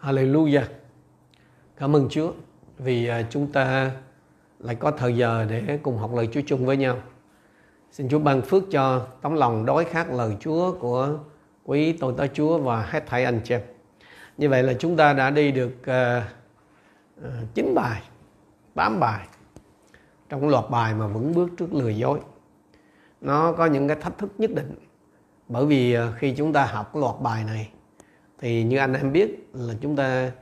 Hallelujah. Cảm ơn Chúa vì à, chúng ta lại có thời giờ để cùng học lời Chúa chung với nhau. Xin Chúa ban phước cho tấm lòng đói khát lời Chúa của quý tôi tới Chúa và hết thảy anh chị em. Như vậy là chúng ta đã đi được uh, uh, 9 bài, 8 bài trong loạt bài mà vững bước trước lừa dối. Nó có những cái thách thức nhất định. Bởi vì uh, khi chúng ta học loạt bài này thì như anh em biết là chúng ta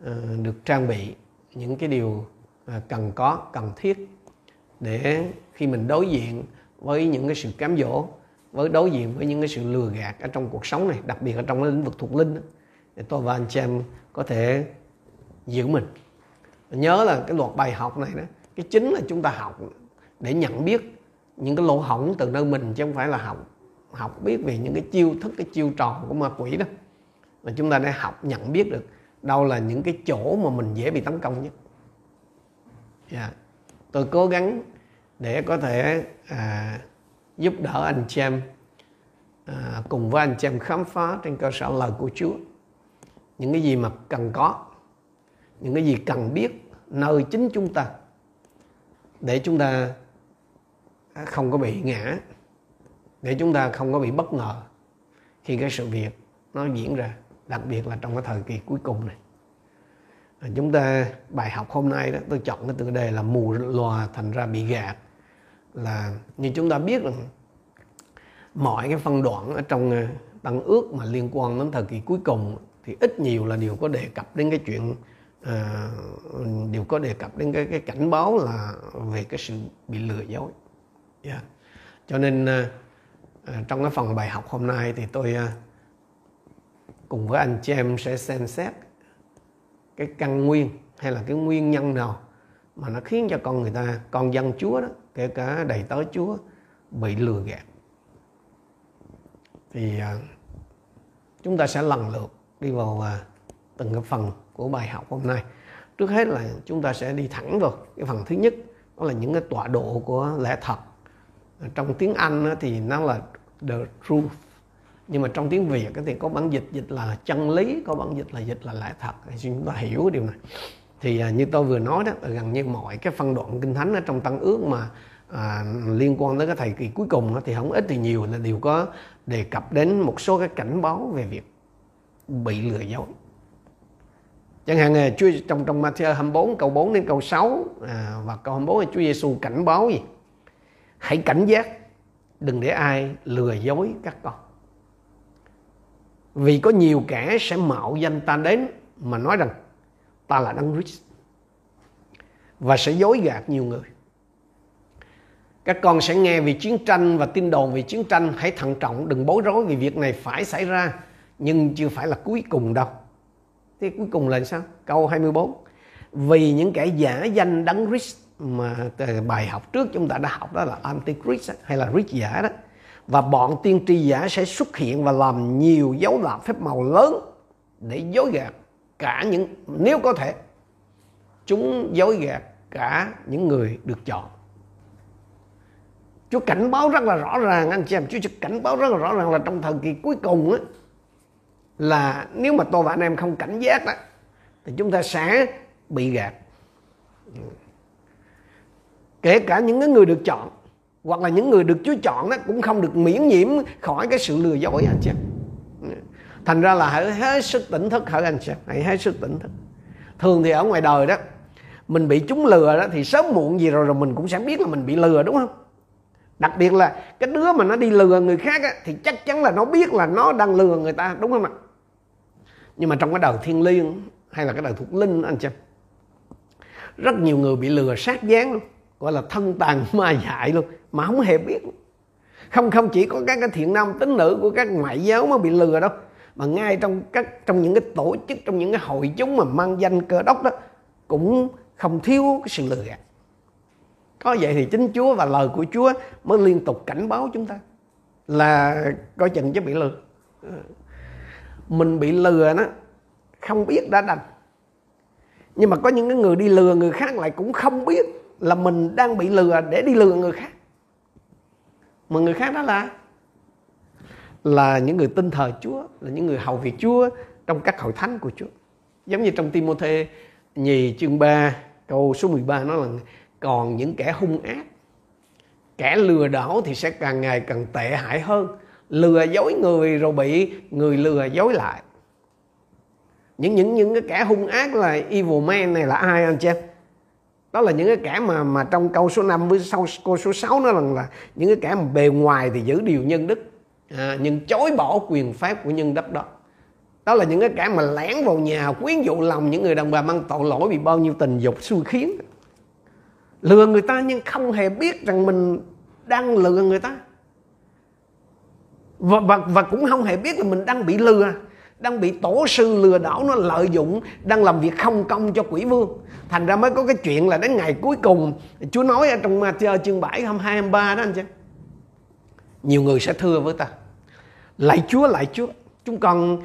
uh, được trang bị những cái điều uh, cần có cần thiết để khi mình đối diện với những cái sự cám dỗ với đối diện với những cái sự lừa gạt ở trong cuộc sống này đặc biệt ở trong cái lĩnh vực thuộc linh thì tôi và anh chị em có thể giữ mình. Nhớ là cái loạt bài học này đó cái chính là chúng ta học để nhận biết những cái lỗ hổng từ nơi mình chứ không phải là học học biết về những cái chiêu thức cái chiêu trò của ma quỷ đó mà chúng ta đã học nhận biết được đâu là những cái chỗ mà mình dễ bị tấn công nhất. Yeah. Tôi cố gắng để có thể à, giúp đỡ anh chị em à, cùng với anh chị em khám phá trên cơ sở lời của Chúa. Những cái gì mà cần có những cái gì cần biết nơi chính chúng ta để chúng ta không có bị ngã để chúng ta không có bị bất ngờ khi cái sự việc nó diễn ra đặc biệt là trong cái thời kỳ cuối cùng này. À, chúng ta bài học hôm nay đó tôi chọn cái tựa đề là mù lòa thành ra bị gạt. Là như chúng ta biết rằng mọi cái phân đoạn ở trong à, tăng ước mà liên quan đến thời kỳ cuối cùng thì ít nhiều là đều có đề cập đến cái chuyện uh, đều có đề cập đến cái cái cảnh báo là về cái sự bị lừa dối. Yeah. cho nên uh, trong cái phần bài học hôm nay thì tôi uh, cùng với anh chị em sẽ xem xét cái căn nguyên hay là cái nguyên nhân nào mà nó khiến cho con người ta, con dân chúa đó, kể cả đầy tớ chúa, bị lừa gạt. Thì à, chúng ta sẽ lần lượt đi vào à, từng cái phần của bài học hôm nay. Trước hết là chúng ta sẽ đi thẳng vào cái phần thứ nhất, đó là những cái tọa độ của lẽ thật. Trong tiếng anh thì nó là the truth nhưng mà trong tiếng việt thì có bản dịch dịch là chân lý có bản dịch là dịch là lẽ thật. Thì chúng ta hiểu cái điều này. Thì à, như tôi vừa nói đó gần như mọi cái phân đoạn kinh thánh ở trong tăng ước mà à, liên quan tới cái thời kỳ cuối cùng đó, thì không ít thì nhiều là đều có đề cập đến một số cái cảnh báo về việc bị lừa dối. Chẳng hạn à, Chúa trong trong Matthew 24 câu 4 đến câu 6 à, và câu 24 Chúa Giêsu cảnh báo gì? Hãy cảnh giác đừng để ai lừa dối các con vì có nhiều kẻ sẽ mạo danh ta đến mà nói rằng ta là đấng Christ và sẽ dối gạt nhiều người. Các con sẽ nghe về chiến tranh và tin đồn về chiến tranh. Hãy thận trọng, đừng bối rối vì việc này phải xảy ra, nhưng chưa phải là cuối cùng đâu. Thế cuối cùng là sao? Câu 24 vì những kẻ giả danh đấng Christ mà bài học trước chúng ta đã học đó là antichrist hay là Christ giả đó và bọn tiên tri giả sẽ xuất hiện và làm nhiều dấu làm phép màu lớn để dối gạt cả những, nếu có thể, chúng dối gạt cả những người được chọn. Chúa cảnh báo rất là rõ ràng, anh chị em, Chúa cảnh báo rất là rõ ràng là trong thời kỳ cuối cùng á, là nếu mà tôi và anh em không cảnh giác đó thì chúng ta sẽ bị gạt. Kể cả những người được chọn hoặc là những người được Chúa chọn đó cũng không được miễn nhiễm khỏi cái sự lừa dối anh chị thành ra là hãy hết sức tỉnh thức hỡi anh chị hãy hết sức tỉnh thức. Thường thì ở ngoài đời đó mình bị chúng lừa đó thì sớm muộn gì rồi rồi mình cũng sẽ biết là mình bị lừa đúng không? Đặc biệt là cái đứa mà nó đi lừa người khác á, thì chắc chắn là nó biết là nó đang lừa người ta đúng không ạ? Nhưng mà trong cái đời thiên liêng hay là cái đời thuộc linh anh chị rất nhiều người bị lừa sát dáng luôn gọi là thân tàn ma dại luôn. Mà không hề biết. Không không chỉ có các cái thiện nam tín nữ của các ngoại giáo mới bị lừa đâu. Mà ngay trong các, trong những cái tổ chức, trong những cái hội chúng mà mang danh cơ đốc đó, cũng không thiếu cái sự lừa gạt. Có vậy thì chính Chúa và lời của Chúa mới liên tục cảnh báo chúng ta là coi chừng chứ bị lừa. Ừ. Mình bị lừa nó không biết đã đành. Nhưng mà có những cái người đi lừa người khác lại cũng không biết là mình đang bị lừa để đi lừa người khác. Mà người khác đó là là những người tin thờ Chúa, là những người hầu việc Chúa trong các hội thánh của Chúa. Giống như trong Timôthê, nhì chương 3 câu số 13 nó là, còn những kẻ hung ác, kẻ lừa đảo thì sẽ càng ngày càng tệ hại hơn. Lừa dối người rồi bị người lừa dối lại. Những những những cái kẻ hung ác là evil man này là ai anh chị em? Đó là những cái kẻ mà mà trong câu số 5 với sau câu số 6 nó là, là những cái kẻ mà bề ngoài thì giữ điều nhân đức à, nhưng chối bỏ quyền pháp của nhân đất đó. Đó là những cái kẻ mà lẻn vào nhà quyến dụ lòng những người đàn bà mang tội lỗi vì bao nhiêu tình dục xui khiến. Lừa người ta nhưng không hề biết rằng mình đang lừa người ta. Và, và, và cũng không hề biết là mình đang bị lừa đang bị tổ sư lừa đảo nó lợi dụng, đang làm việc không công cho quỷ vương. Thành ra mới có cái chuyện là đến ngày cuối cùng, Chúa nói ở trong à, Matthew chương 7 22 23 đó anh chị. Nhiều người sẽ thưa với ta lại Chúa lại Chúa, chúng con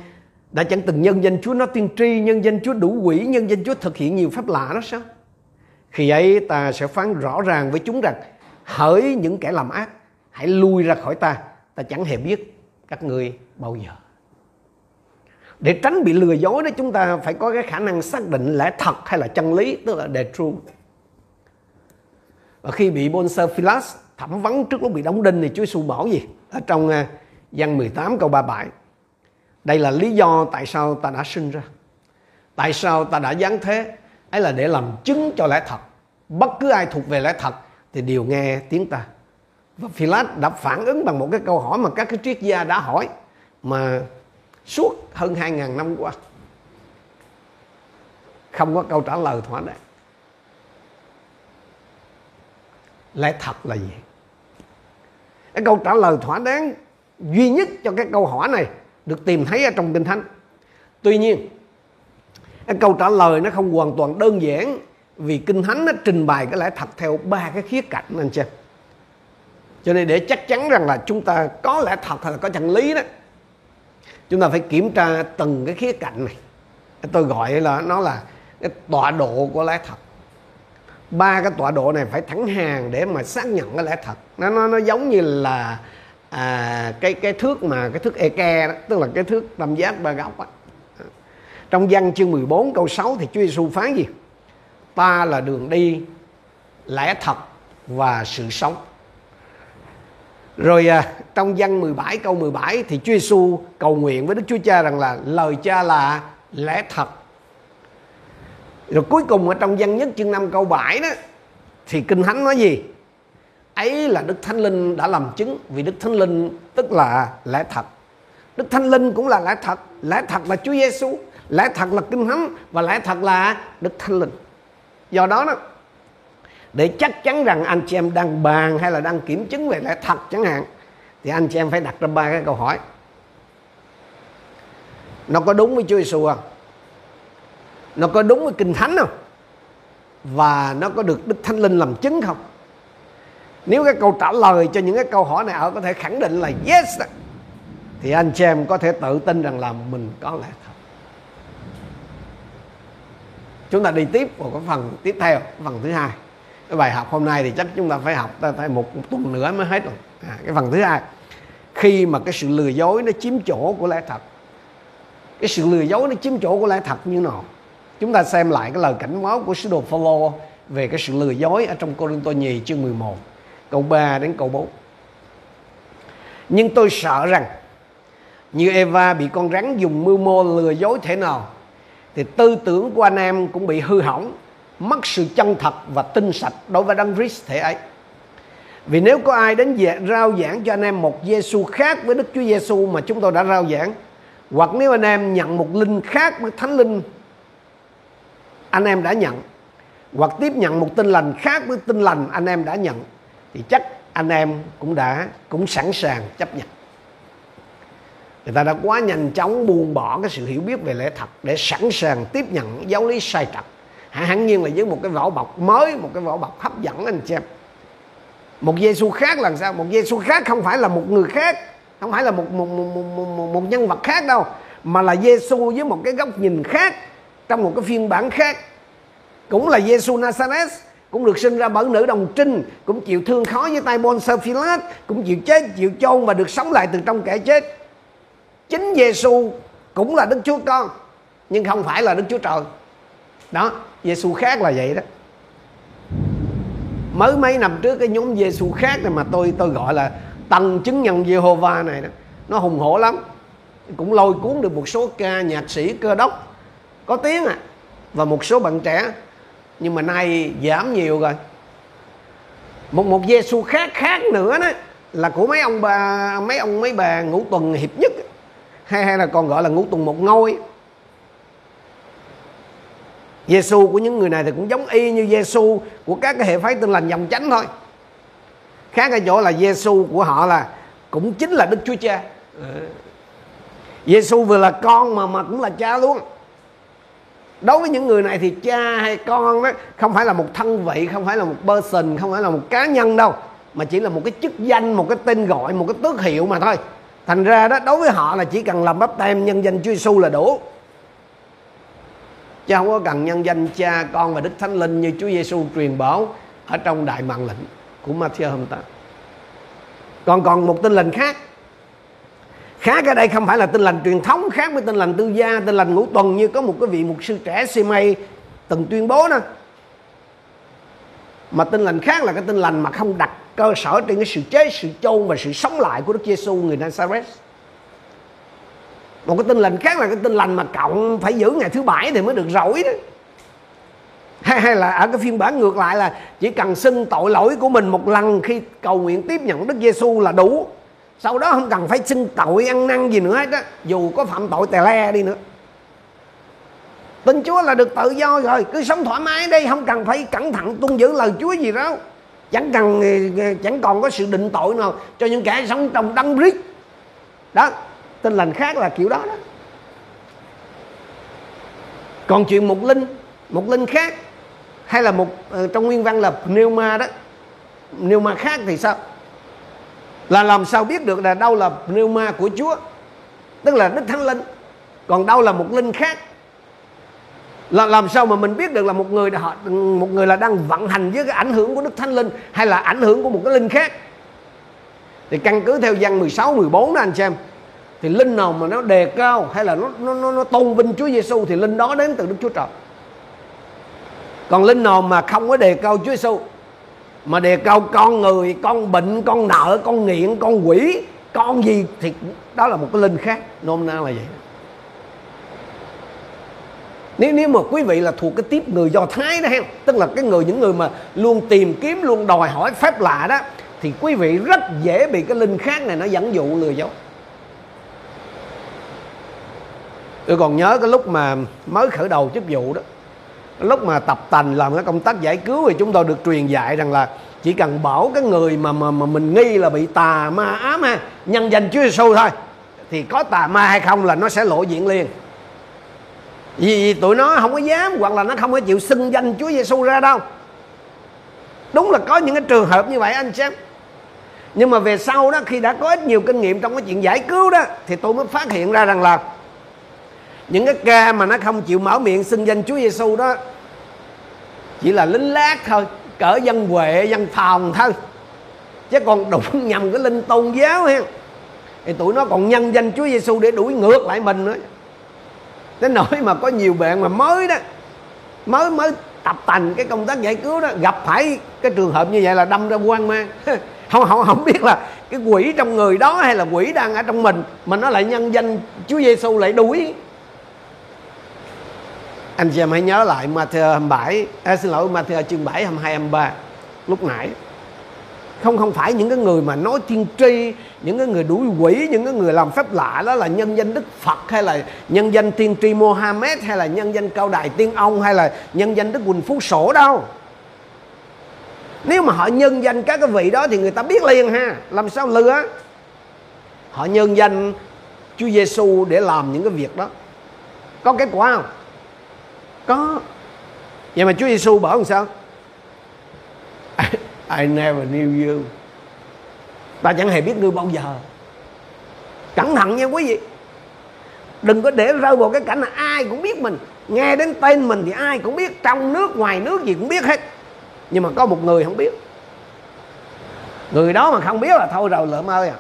đã chẳng từng nhân danh Chúa, nó tiên tri, nhân danh Chúa đủ quỷ, nhân danh Chúa thực hiện nhiều phép lạ đó sao? Khi ấy ta sẽ phán rõ ràng với chúng rằng, hỡi những kẻ làm ác, hãy lui ra khỏi ta ta chẳng hề biết các ngươi bao giờ để tránh bị lừa dối đó chúng ta phải có cái khả năng xác định lẽ thật hay là chân lý tức là the truth. Và khi bị Bonser Philas thẩm vấn trước lúc bị đóng đinh thì Chúa Giêsu bảo gì? Ở trong uh, văn 18 câu 37 đây là lý do tại sao ta đã sinh ra. Tại sao ta đã giáng thế? Ấy là để làm chứng cho lẽ thật. Bất cứ ai thuộc về lẽ thật thì đều nghe tiếng ta. Và Philas đã phản ứng bằng một cái câu hỏi mà các cái triết gia đã hỏi mà suốt hơn 2.000 năm qua, không có câu trả lời thỏa đáng. Lẽ thật là gì? Cái câu trả lời thỏa đáng duy nhất cho cái câu hỏi này được tìm thấy ở trong kinh thánh. Tuy nhiên, cái câu trả lời nó không hoàn toàn đơn giản vì kinh thánh nó trình bày cái lẽ thật theo ba cái khía cạnh anh chị cho nên để chắc chắn rằng là chúng ta có lẽ thật hay là có chân lý đó chúng ta phải kiểm tra từng cái khía cạnh này. Tôi gọi là nó là cái tọa độ của lẽ thật. Ba cái tọa độ này phải thẳng hàng để mà xác nhận cái lẽ thật. Nó nó nó giống như là à, cái cái thước mà cái thước eke đó tức là cái thước tam giác ba góc đó. trong văn chương 14 câu 6 thì Chúa Giêsu phán gì? Ta là đường đi lẽ thật và sự sống rồi à, trong văn 17 câu 17 thì Chúa Giêsu cầu nguyện với Đức Chúa Cha rằng là lời Cha là lẽ thật. Rồi cuối cùng ở trong văn nhất chương 5 câu 7 đó thì Kinh Thánh nói gì? Ấy là Đức Thánh Linh đã làm chứng vì Đức Thánh Linh tức là lẽ thật. Đức Thánh Linh cũng là lẽ thật, lẽ thật là Chúa Giêsu, lẽ thật là Kinh Thánh và lẽ thật là Đức Thánh Linh. Do đó đó để chắc chắn rằng anh chị em đang bàn hay là đang kiểm chứng về lẽ thật chẳng hạn, thì anh chị em phải đặt ra ba cái câu hỏi. Nó có đúng với Chúa Giêsu không? Nó có đúng với kinh thánh không? Và nó có được Đức Thánh Linh làm chứng không? Nếu cái câu trả lời cho những cái câu hỏi này ở có thể khẳng định là yes thì anh chị em có thể tự tin rằng là mình có lẽ thật. Chúng ta đi tiếp vào cái phần tiếp theo, phần thứ hai cái bài học hôm nay thì chắc chúng ta phải học ta phải một, một tuần nữa mới hết rồi. À, cái phần thứ hai khi mà cái sự lừa dối nó chiếm chỗ của lẽ thật cái sự lừa dối nó chiếm chỗ của lẽ thật như nào? Chúng ta xem lại cái lời cảnh báo của sứ đồ Phaolô về cái sự lừa dối ở trong Cô Tô nhì chương 11 câu 3 đến câu 4 nhưng tôi sợ rằng như Eva bị con rắn dùng mưu mô lừa dối thế nào thì tư tưởng của anh em cũng bị hư hỏng mất sự chân thật và tinh sạch đối với đấng Christ thể ấy. Vì nếu có ai đến rao giảng cho anh em một Giêsu khác với Đức Chúa Giêsu mà chúng tôi đã rao giảng, hoặc nếu anh em nhận một linh khác với Thánh Linh anh em đã nhận, hoặc tiếp nhận một tin lành khác với tin lành anh em đã nhận, thì chắc anh em cũng đã cũng sẵn sàng chấp nhận. Người ta đã quá nhanh chóng buông bỏ cái sự hiểu biết về lẽ thật để sẵn sàng tiếp nhận giáo lý sai trật hẳn nhiên là với một cái vỏ bọc mới một cái vỏ bọc hấp dẫn anh chị em. Một Giêsu khác là sao? Một Giêsu khác không phải là một người khác không phải là một một, một, một, một, một nhân vật khác đâu mà là Giêsu với một cái góc nhìn khác trong một cái phiên bản khác. Cũng là Giêsu Nazareth cũng được sinh ra bởi nữ đồng trinh cũng chịu thương khó với tay bon Philat cũng chịu chết chịu chôn và được sống lại từ trong kẻ chết. Chính Giêsu cũng là Đức Chúa Con nhưng không phải là Đức Chúa Trời. Đó. Giêsu khác là vậy đó. Mới mấy năm trước cái nhóm Giêsu khác này mà tôi tôi gọi là tăng chứng nhân Jehovah này đó, nó hùng hổ lắm. Cũng lôi cuốn được một số ca nhạc sĩ, cơ đốc, có tiếng à và một số bạn trẻ. Nhưng mà nay giảm nhiều rồi. Một một Giêsu khác khác nữa đó, là của mấy ông bà, mấy ông, mấy bà ngũ tuần hiệp nhất. Hay hay là còn gọi là ngũ tuần một ngôi. Giêsu của những người này thì cũng giống y như Giêsu của các cái hệ phái tin lành dòng chánh thôi. Khác ở chỗ là Giêsu của họ là cũng chính là Đức Chúa Cha. Giêsu vừa là con mà mà cũng là cha luôn. Đối với những người này thì cha hay con đó không phải là một thân vị, không phải là một person, không phải là một cá nhân đâu, mà chỉ là một cái chức danh, một cái tên gọi, một cái tước hiệu mà thôi. Thành ra đó, đối với họ là chỉ cần làm bắp tem nhân danh Chúa Giêsu là đủ chứ không có cần nhân danh cha, con và đức thánh linh như Chúa Giêsu truyền bảo ở trong đại mạng lệnh của Matthew hôm ta. Còn còn một tin lành khác. Khác ở đây không phải là tin lành truyền thống, khác với tin lành tư gia, tin lành ngũ tuần như có một cái vị mục sư trẻ si mây từng tuyên bố đó. Mà tin lành khác là cái tin lành mà không đặt cơ sở trên cái sự chế, sự chôn và sự sống lại của Đức Giêsu người Nazareth một cái tin lành khác là cái tin lành mà cộng phải giữ ngày thứ bảy thì mới được rỗi đó. Hay, hay là ở cái phiên bản ngược lại là chỉ cần xưng tội lỗi của mình một lần khi cầu nguyện tiếp nhận Đức Giêsu là đủ. Sau đó không cần phải xưng tội ăn năn gì nữa hết á dù có phạm tội tè le đi nữa. Tin Chúa là được tự do rồi cứ sống thoải mái đây không cần phải cẩn thận tuân giữ lời Chúa gì đâu. Chẳng cần ờ, ờ, chẳng còn có sự định tội nào cho những kẻ sống trong đấng rít. Đó tin lành khác là kiểu đó đó. Còn chuyện một linh một linh khác, hay là một ờ, trong nguyên văn là pneuma đó. Pneuma khác thì sao? Là làm sao biết được là đâu là pneuma của Chúa? Tức là Đức Thánh Linh. Còn đâu là một linh khác? Là làm sao mà mình biết được là một người họ một người là đang vận hành với cái ảnh hưởng của Đức Thánh Linh hay là ảnh hưởng của một cái linh khác? Thì căn cứ theo văn 16 14 đó, anh xem thì linh nào mà nó đề cao hay là nó nó nó, nó tôn vinh Chúa Giêsu thì linh đó đến từ Đức Chúa Trời. Còn linh nào mà không có đề cao Chúa Giêsu mà đề cao con người con bệnh con nợ con nghiện con quỷ con gì thì đó là một cái linh khác. Nôm na là vậy. Nếu nếu mà quý vị là thuộc cái tiếp người do thái đó hen tức là cái người những người mà luôn tìm kiếm luôn đòi hỏi phép lạ đó thì quý vị rất dễ bị cái linh khác này nó dẫn dụ lừa dối. Tôi còn nhớ cái lúc mà mới khởi đầu chức vụ đó. Lúc mà tập tành làm cái công tác giải cứu thì chúng tôi được truyền dạy rằng là chỉ cần bảo cái người mà mà mà mình nghi là bị tà ma ám ha nhân danh Chúa Giêsu thôi thì có tà ma hay không là nó sẽ lộ diện liền. Vì, tụi nó không có dám hoặc là nó không có chịu xưng danh Chúa Giêsu ra đâu. Đúng là có những cái trường hợp như vậy anh xem nhưng mà về sau đó khi đã có ít nhiều kinh nghiệm trong cái chuyện giải cứu đó thì tôi mới phát hiện ra rằng là những cái ca mà nó không chịu mở miệng xưng danh Chúa Giêsu đó, chỉ là lính lát thôi, cỡ dân huệ, dân phòng thôi. Chứ còn đụng nhầm cái linh tôn giáo ha thì tụi nó còn nhân danh Chúa Giêsu để đuổi ngược lại mình nữa. Đến nỗi mà có nhiều bạn mà mới đó, mới mới tập tành cái công tác giải cứu đó, gặp phải cái trường hợp như vậy là đâm ra quan mang. Không không không biết là cái quỷ trong người đó hay là quỷ đang ở trong mình mà nó lại nhân danh Chúa Giêsu lại đuổi anh chị em hãy nhớ lại Matthew 27 à, xin lỗi Matthew chương 7 22 23 lúc nãy. Không không phải những cái người mà nói tiên tri những cái người đuổi quỷ những cái người làm phép lạ đó là nhân danh đức phật hay là nhân danh tiên tri mohammed hay là nhân danh cao đài tiên ông hay là nhân danh đức quỳnh phú sổ đâu. Nếu mà họ nhân danh các cái vị đó thì người ta biết liền ha. Làm sao lừa? Họ nhân danh Chúa Giêsu để làm những cái việc đó. Có kết quả không? Có. Vậy mà Chúa Giêsu bảo làm sao? I, I never knew you. Ta chẳng hề biết ngươi bao giờ. Cẩn thận nha quý vị. Đừng có để rơi vào cái cảnh là ai cũng biết mình. Nghe đến tên mình thì ai cũng biết. Trong nước ngoài nước gì cũng biết hết. Nhưng mà có một người không biết. Người đó mà không biết là thôi rồi lợm ơi à.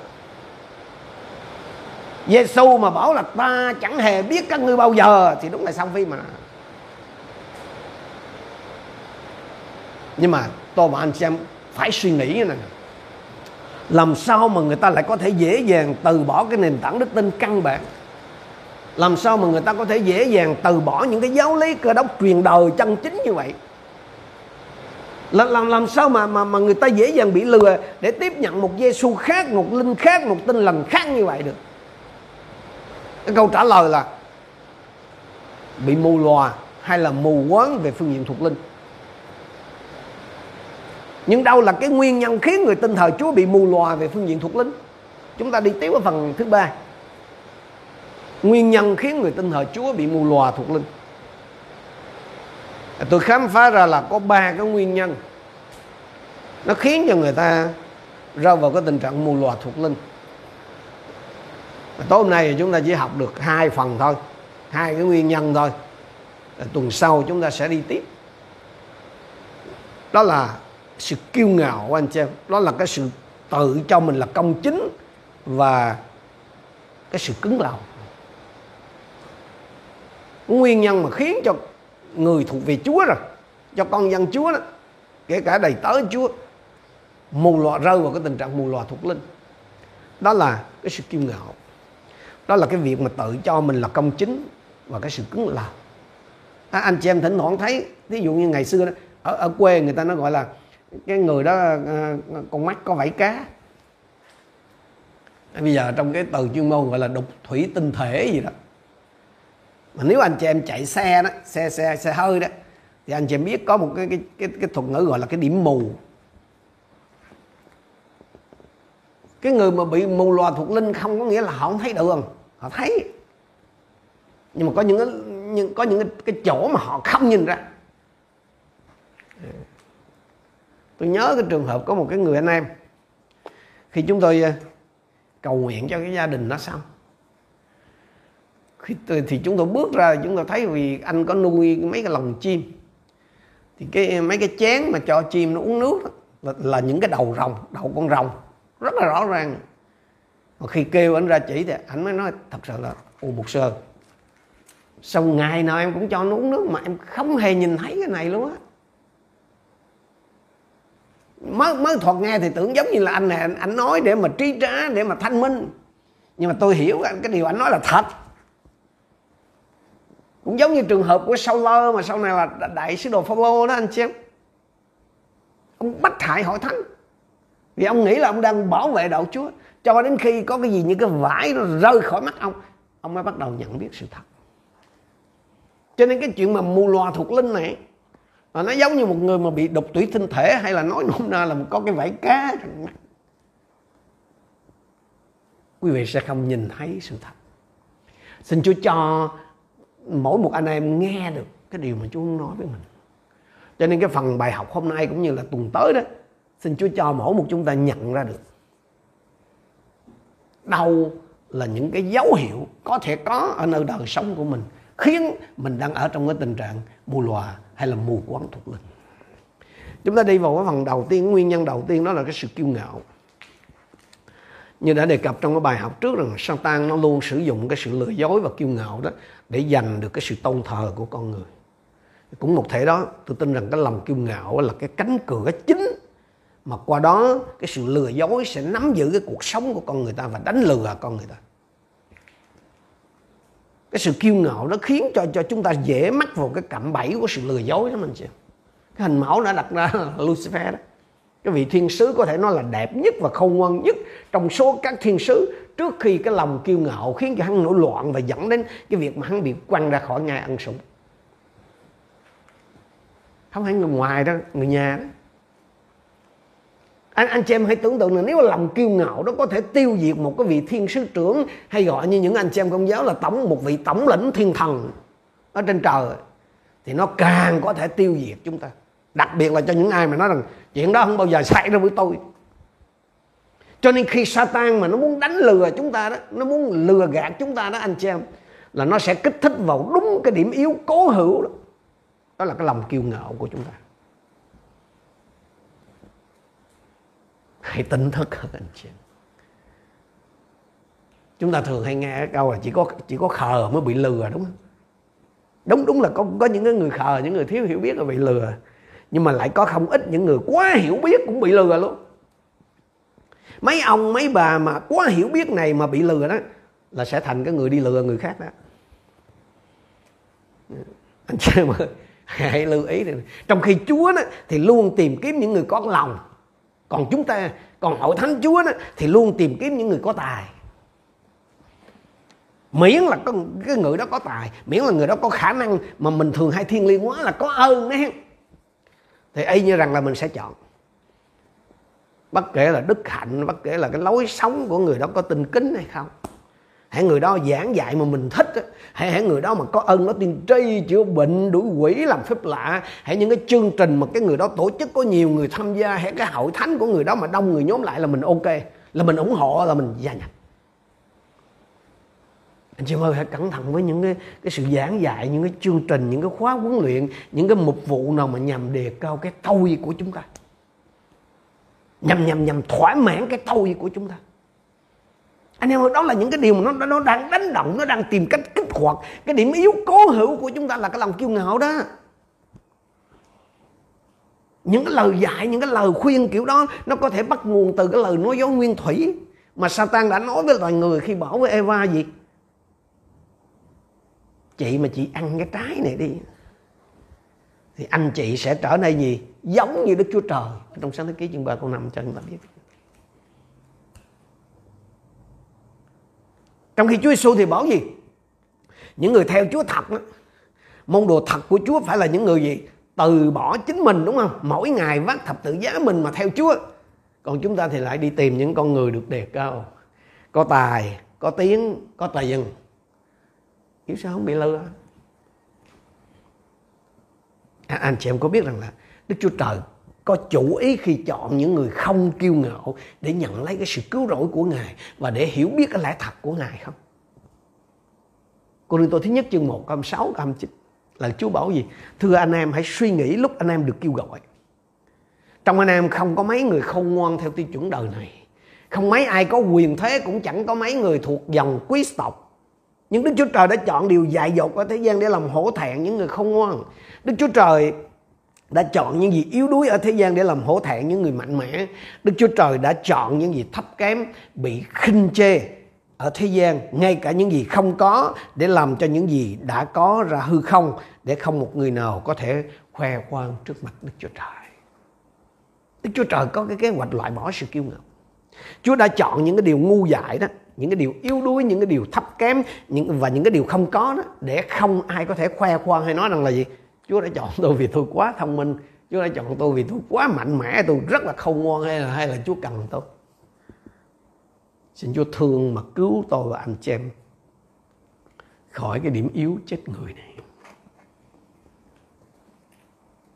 Giêsu mà bảo là ta chẳng hề biết các ngươi bao giờ thì đúng là xong phim mà. Nhưng mà tôi và anh xem phải suy nghĩ như này làm sao mà người ta lại có thể dễ dàng từ bỏ cái nền tảng đức tin căn bản làm sao mà người ta có thể dễ dàng từ bỏ những cái giáo lý cơ đốc truyền đời chân chính như vậy làm làm làm sao mà mà mà người ta dễ dàng bị lừa để tiếp nhận một Giêsu khác, một linh khác, một tinh lành khác như vậy được? Cái câu trả lời là bị mù lòa hay là mù quáng về phương diện thuộc linh. Nhưng đâu là cái nguyên nhân khiến người tin thờ Chúa bị mù lòa về phương diện thuộc linh? Chúng ta đi tiếp ở phần thứ ba. Nguyên nhân khiến người tin thờ Chúa bị mù lòa thuộc linh. Tôi khám phá ra là có ba cái nguyên nhân. Nó khiến cho người ta rơi vào cái tình trạng mù lòa thuộc linh. Tối hôm nay chúng ta chỉ học được hai phần thôi. Hai cái nguyên nhân thôi. Tuần sau chúng ta sẽ đi tiếp. Đó là sự kiêu ngạo của anh chị em. Đó là cái sự tự cho mình là công chính và cái sự cứng lòng. Nguyên nhân mà khiến cho người thuộc về Chúa rồi cho con dân Chúa đó kể cả đầy tớ Chúa mù lòa rơi vào cái tình trạng mù lòa thuộc linh. Đó là cái sự kiêu ngạo. Đó là cái việc mà tự cho mình là công chính và cái sự cứng lòng. À, anh chị em thỉnh thoảng thấy ví dụ như ngày xưa đó ở, ở quê người ta nó gọi là cái người đó à, à, con mắt có vảy cá. Bây giờ trong cái từ chuyên môn gọi là đục thủy tinh thể gì đó. Mà nếu anh chị em chạy xe đó xe xe xe hơi đó thì anh chị em biết có một cái cái cái, cái thuật ngữ gọi là cái điểm mù. Cái người mà bị mù lòa thuộc linh không có nghĩa là họ không thấy đường họ thấy. Nhưng mà có những cái những có những cái, cái chỗ mà họ không nhìn ra tôi nhớ cái trường hợp có một cái người anh em. Khi chúng tôi ờ, cầu nguyện cho cái gia đình nó xong. Khi thì chúng tôi bước ra chúng tôi thấy vì anh có nuôi mấy cái lồng chim. Thì cái ờ, mấy cái chén mà cho chim nó uống nước đó, là, là những cái đầu rồng đầu con rồng. Rất là rõ ràng. Mà khi kêu anh ra chỉ thì anh mới nói thật sự là ồ một sơ sau ngày nào em cũng cho nó uống nước mà em không hề nhìn thấy cái này luôn á mới mới thuật nghe thì tưởng giống như là anh này anh, anh nói để mà trí trá để mà thanh minh. Nhưng mà tôi hiểu cái điều anh nói là thật. Cũng giống như trường hợp của Sauler mà sau này là đại sứ đồ Phaolô đó anh chị em ông bắt hại hội thánh. Vì ông nghĩ là ông đang bảo vệ đạo Chúa. Cho đến khi có cái gì như cái vải nó rơi khỏi mắt ông ông mới bắt đầu nhận biết sự thật. Cho nên cái chuyện mà mù loà thuộc linh này là nó giống như một người mà bị độc tủy tinh thể hay là nói nôm na là có cái vảy cá trong mắt quý vị sẽ không nhìn thấy sự thật. Xin Chúa cho mỗi một anh em nghe được cái điều mà Chúa nói với mình. Cho nên cái phần bài học hôm nay cũng như là tuần tới đó, xin Chúa cho mỗi một chúng ta nhận ra được. Đâu là những cái dấu hiệu có thể có ở nơi đời sống của mình khiến mình đang ở trong cái tình trạng mù lòa hay là mù quáng thuộc linh? Chúng ta đi vào cái phần đầu tiên, nguyên nhân đầu tiên đó là cái sự kiêu ngạo. Như đã đề cập trong cái bài học trước rằng Satan nó luôn sử dụng cái sự lừa dối và kiêu ngạo đó để giành được cái sự tôn thờ của con người. Cũng một thể đó, tôi tin rằng cái lòng kiêu ngạo là cái cánh cửa chính mà qua đó cái sự lừa dối sẽ nắm giữ cái cuộc sống của con người ta và đánh lừa con người ta cái sự kiêu ngạo nó khiến cho cho chúng ta dễ mắc vào cái cạm bẫy của sự lừa dối đó mình chị. Cái hình mẫu đã đặt ra là Lucifer đó. Cái vị thiên sứ có thể nói là đẹp nhất và khôn ngoan nhất trong số các thiên sứ trước khi cái lòng kiêu ngạo khiến cho hắn nổi loạn và dẫn đến cái việc mà hắn bị quăng ra khỏi ngai ăn sủng. Không phải người ngoài đó, người nhà đó anh anh chị em hãy tưởng tượng là nếu mà lòng kiêu ngạo đó có thể tiêu diệt một cái vị thiên sứ trưởng hay gọi như những anh chị em công giáo là tổng, một vị tổng lĩnh thiên thần ở trên trời, thì nó càng có thể tiêu diệt chúng ta. Đặc biệt là cho những ai mà nói rằng, chuyện đó không bao giờ xảy ra với tôi. Cho nên khi Satan mà nó muốn đánh lừa chúng ta đó, nó muốn lừa gạt chúng ta đó, anh chị em, là nó sẽ kích thích vào đúng cái điểm yếu, cố hữu đó. Đó là cái lòng kiêu ngạo của chúng ta. Hãy tỉnh thức hơn anh chị chúng ta thường hay nghe câu là chỉ có chỉ có khờ mới bị lừa đúng không? Đúng đúng là có có những cái người khờ những người thiếu hiểu biết là bị lừa. Nhưng mà lại có không ít những người quá hiểu biết cũng bị lừa luôn. Mấy ông mấy bà mà quá hiểu biết này mà bị lừa đó là sẽ thành cái người đi lừa người khác đó. Anh chị em ơi hãy lưu ý này. trong khi Chúa đó, thì luôn tìm kiếm những người có lòng còn chúng ta còn hội thánh Chúa đó, thì luôn tìm kiếm những người có tài. Miễn là có, cái người đó có tài miễn là người đó có khả năng mà mình thường hay thiên liêng quá là có ơn đấy thì y như rằng là mình sẽ chọn. Bất kể là đức hạnh bất kể là cái lối sống của người đó có tinh kính hay không hãy người đó giảng dạy mà mình thích hãy hãy người đó mà có ơn nó tiên tri chữa bệnh đuổi quỷ làm phép lạ. Hãy những cái chương trình mà cái người đó tổ chức có nhiều người tham gia hãy cái hội thánh của người đó mà đông người nhóm lại là mình ok là mình ủng hộ là mình gia nhập. Anh chị ơi hãy cẩn thận với những cái, cái sự giảng dạy những cái chương trình những cái khóa huấn luyện những cái mục vụ nào mà nhằm đề cao cái tôi của chúng ta. Nhằm nhằm nhằm thỏa mãn cái tôi của chúng ta anh em ơi, đó là những cái điều mà nó nó đang đánh động, nó đang tìm cách kích hoạt cái điểm yếu cố hữu của chúng ta là cái lòng kiêu ngạo đó. Những cái lời dạy, những cái lời khuyên kiểu đó, nó có thể bắt nguồn từ cái lời nói dối nguyên thủy mà Satan đã nói với loài người khi bảo với Eva gì? Chị mà chị ăn cái trái này đi, thì anh chị sẽ trở nên gì? Giống như Đức Chúa Trời. Trong sáng thế ký chương 3 câu 5 cho chúng ta biết. Trong khi Chúa Giêsu thì bảo gì? Những người theo Chúa thật đó, môn đồ thật của Chúa phải là những người gì? Từ bỏ chính mình đúng không? Mỗi ngày vác thập tự giá mình mà theo Chúa. Còn chúng ta thì lại đi tìm những con người được đề cao có tài có tiếng có tài dân. Hiểu sao không bị lừa? À, anh chị em có biết rằng là Đức Chúa Trời có chủ ý khi chọn những người không kiêu ngạo để nhận lấy cái sự cứu rỗi của Ngài và để hiểu biết cái lẽ thật của Ngài không? Cô Rinh tôi thứ nhất chương 1 câu 6 câu 9 là Chúa bảo gì? Thưa anh em, hãy suy nghĩ lúc anh em được kêu gọi. Trong anh em không có mấy người không ngoan theo tiêu chuẩn đời này. Không mấy ai có quyền thế, cũng chẳng có mấy người thuộc dòng quý tộc. Nhưng Đức Chúa Trời đã chọn điều dại dột ở thế gian để làm hổ thẹn những người không ngoan. Đức Chúa Trời đã chọn những gì yếu đuối ở thế gian để làm hổ thẹn những người mạnh mẽ. Đức Chúa Trời đã chọn những gì thấp kém, bị khinh chê ở thế gian, ngay cả những gì không có để làm cho những gì đã có ra hư không để không một người nào có thể khoe khoang trước mặt Đức Chúa Trời. Đức Chúa Trời có cái kế hoạch loại bỏ sự kiêu ngạo. Chúa đã chọn những cái điều ngu dại đó, những cái điều yếu đuối, những cái điều thấp kém những và những cái điều không có đó để không ai có thể khoe khoang hay nói rằng là gì Chúa đã chọn tôi vì tôi quá thông minh. Chúa đã chọn tôi vì tôi quá mạnh mẽ. Tôi rất là không ngoan hay là hay là Chúa cần tôi. Xin Chúa thương mà cứu tôi và anh chị em khỏi cái điểm yếu chết người này.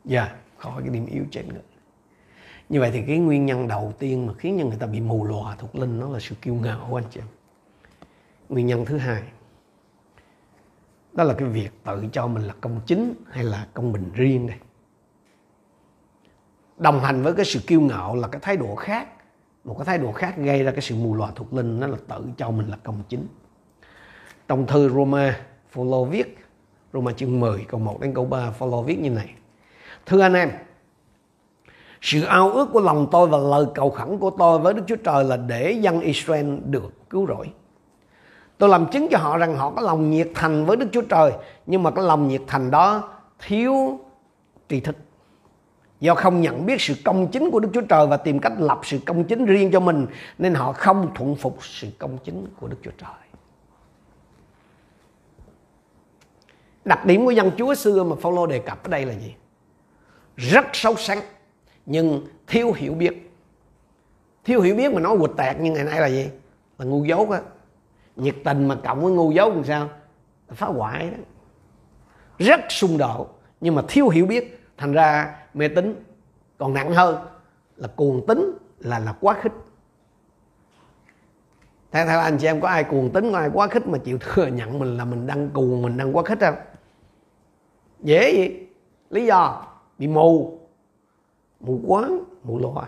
Dạ yeah, khỏi cái điểm yếu chết người. Như vậy thì cái nguyên nhân đầu tiên mà khiến cho người ta bị mù lòa thuộc linh nó là sự kiêu ngạo của anh chị em. Nguyên nhân thứ hai đó là cái việc tự cho mình là công chính hay là công bình riêng đây? Đồng hành với cái sự kiêu ngạo là cái thái độ khác. Một cái thái độ khác gây ra cái sự mù lòa thuộc linh đó là tự cho mình là công chính. Trong thư Roma Phaolô viết, Roma chương 10 câu 1 đến câu 3 Phaolô viết như này. Thưa anh em, sự ao ước của lòng tôi và lời cầu khẩn của tôi với Đức Chúa Trời là để dân Israel được cứu rỗi. Tôi làm chứng cho họ rằng họ có lòng nhiệt thành với Đức Chúa Trời, nhưng mà cái lòng nhiệt thành đó thiếu tri thức. Do không nhận biết sự công chính của Đức Chúa Trời và tìm cách lập sự công chính riêng cho mình, nên họ không thuận phục sự công chính của Đức Chúa Trời. Đặc điểm của dân Chúa xưa mà Phaolô đề cập ở đây là gì? Rất sâu sắc nhưng thiếu hiểu biết. Thiếu hiểu biết mà nói quịch tẹt nhưng ngày nay là gì? Là ngu dốt á nhiệt tình mà cộng với ngu dốt làm sao? Phá hoại đó. Rất xung đột, nhưng mà thiếu hiểu biết. Thành ra mê tín còn nặng hơn là cuồng tính là là quá khích. Theo theo anh chị em, có ai cuồng tính có ai quá khích mà chịu thừa nhận mình là mình đang cuồng, mình đang quá khích không? Dễ gì? Lý do, bị mù. Mù quáng, mù loa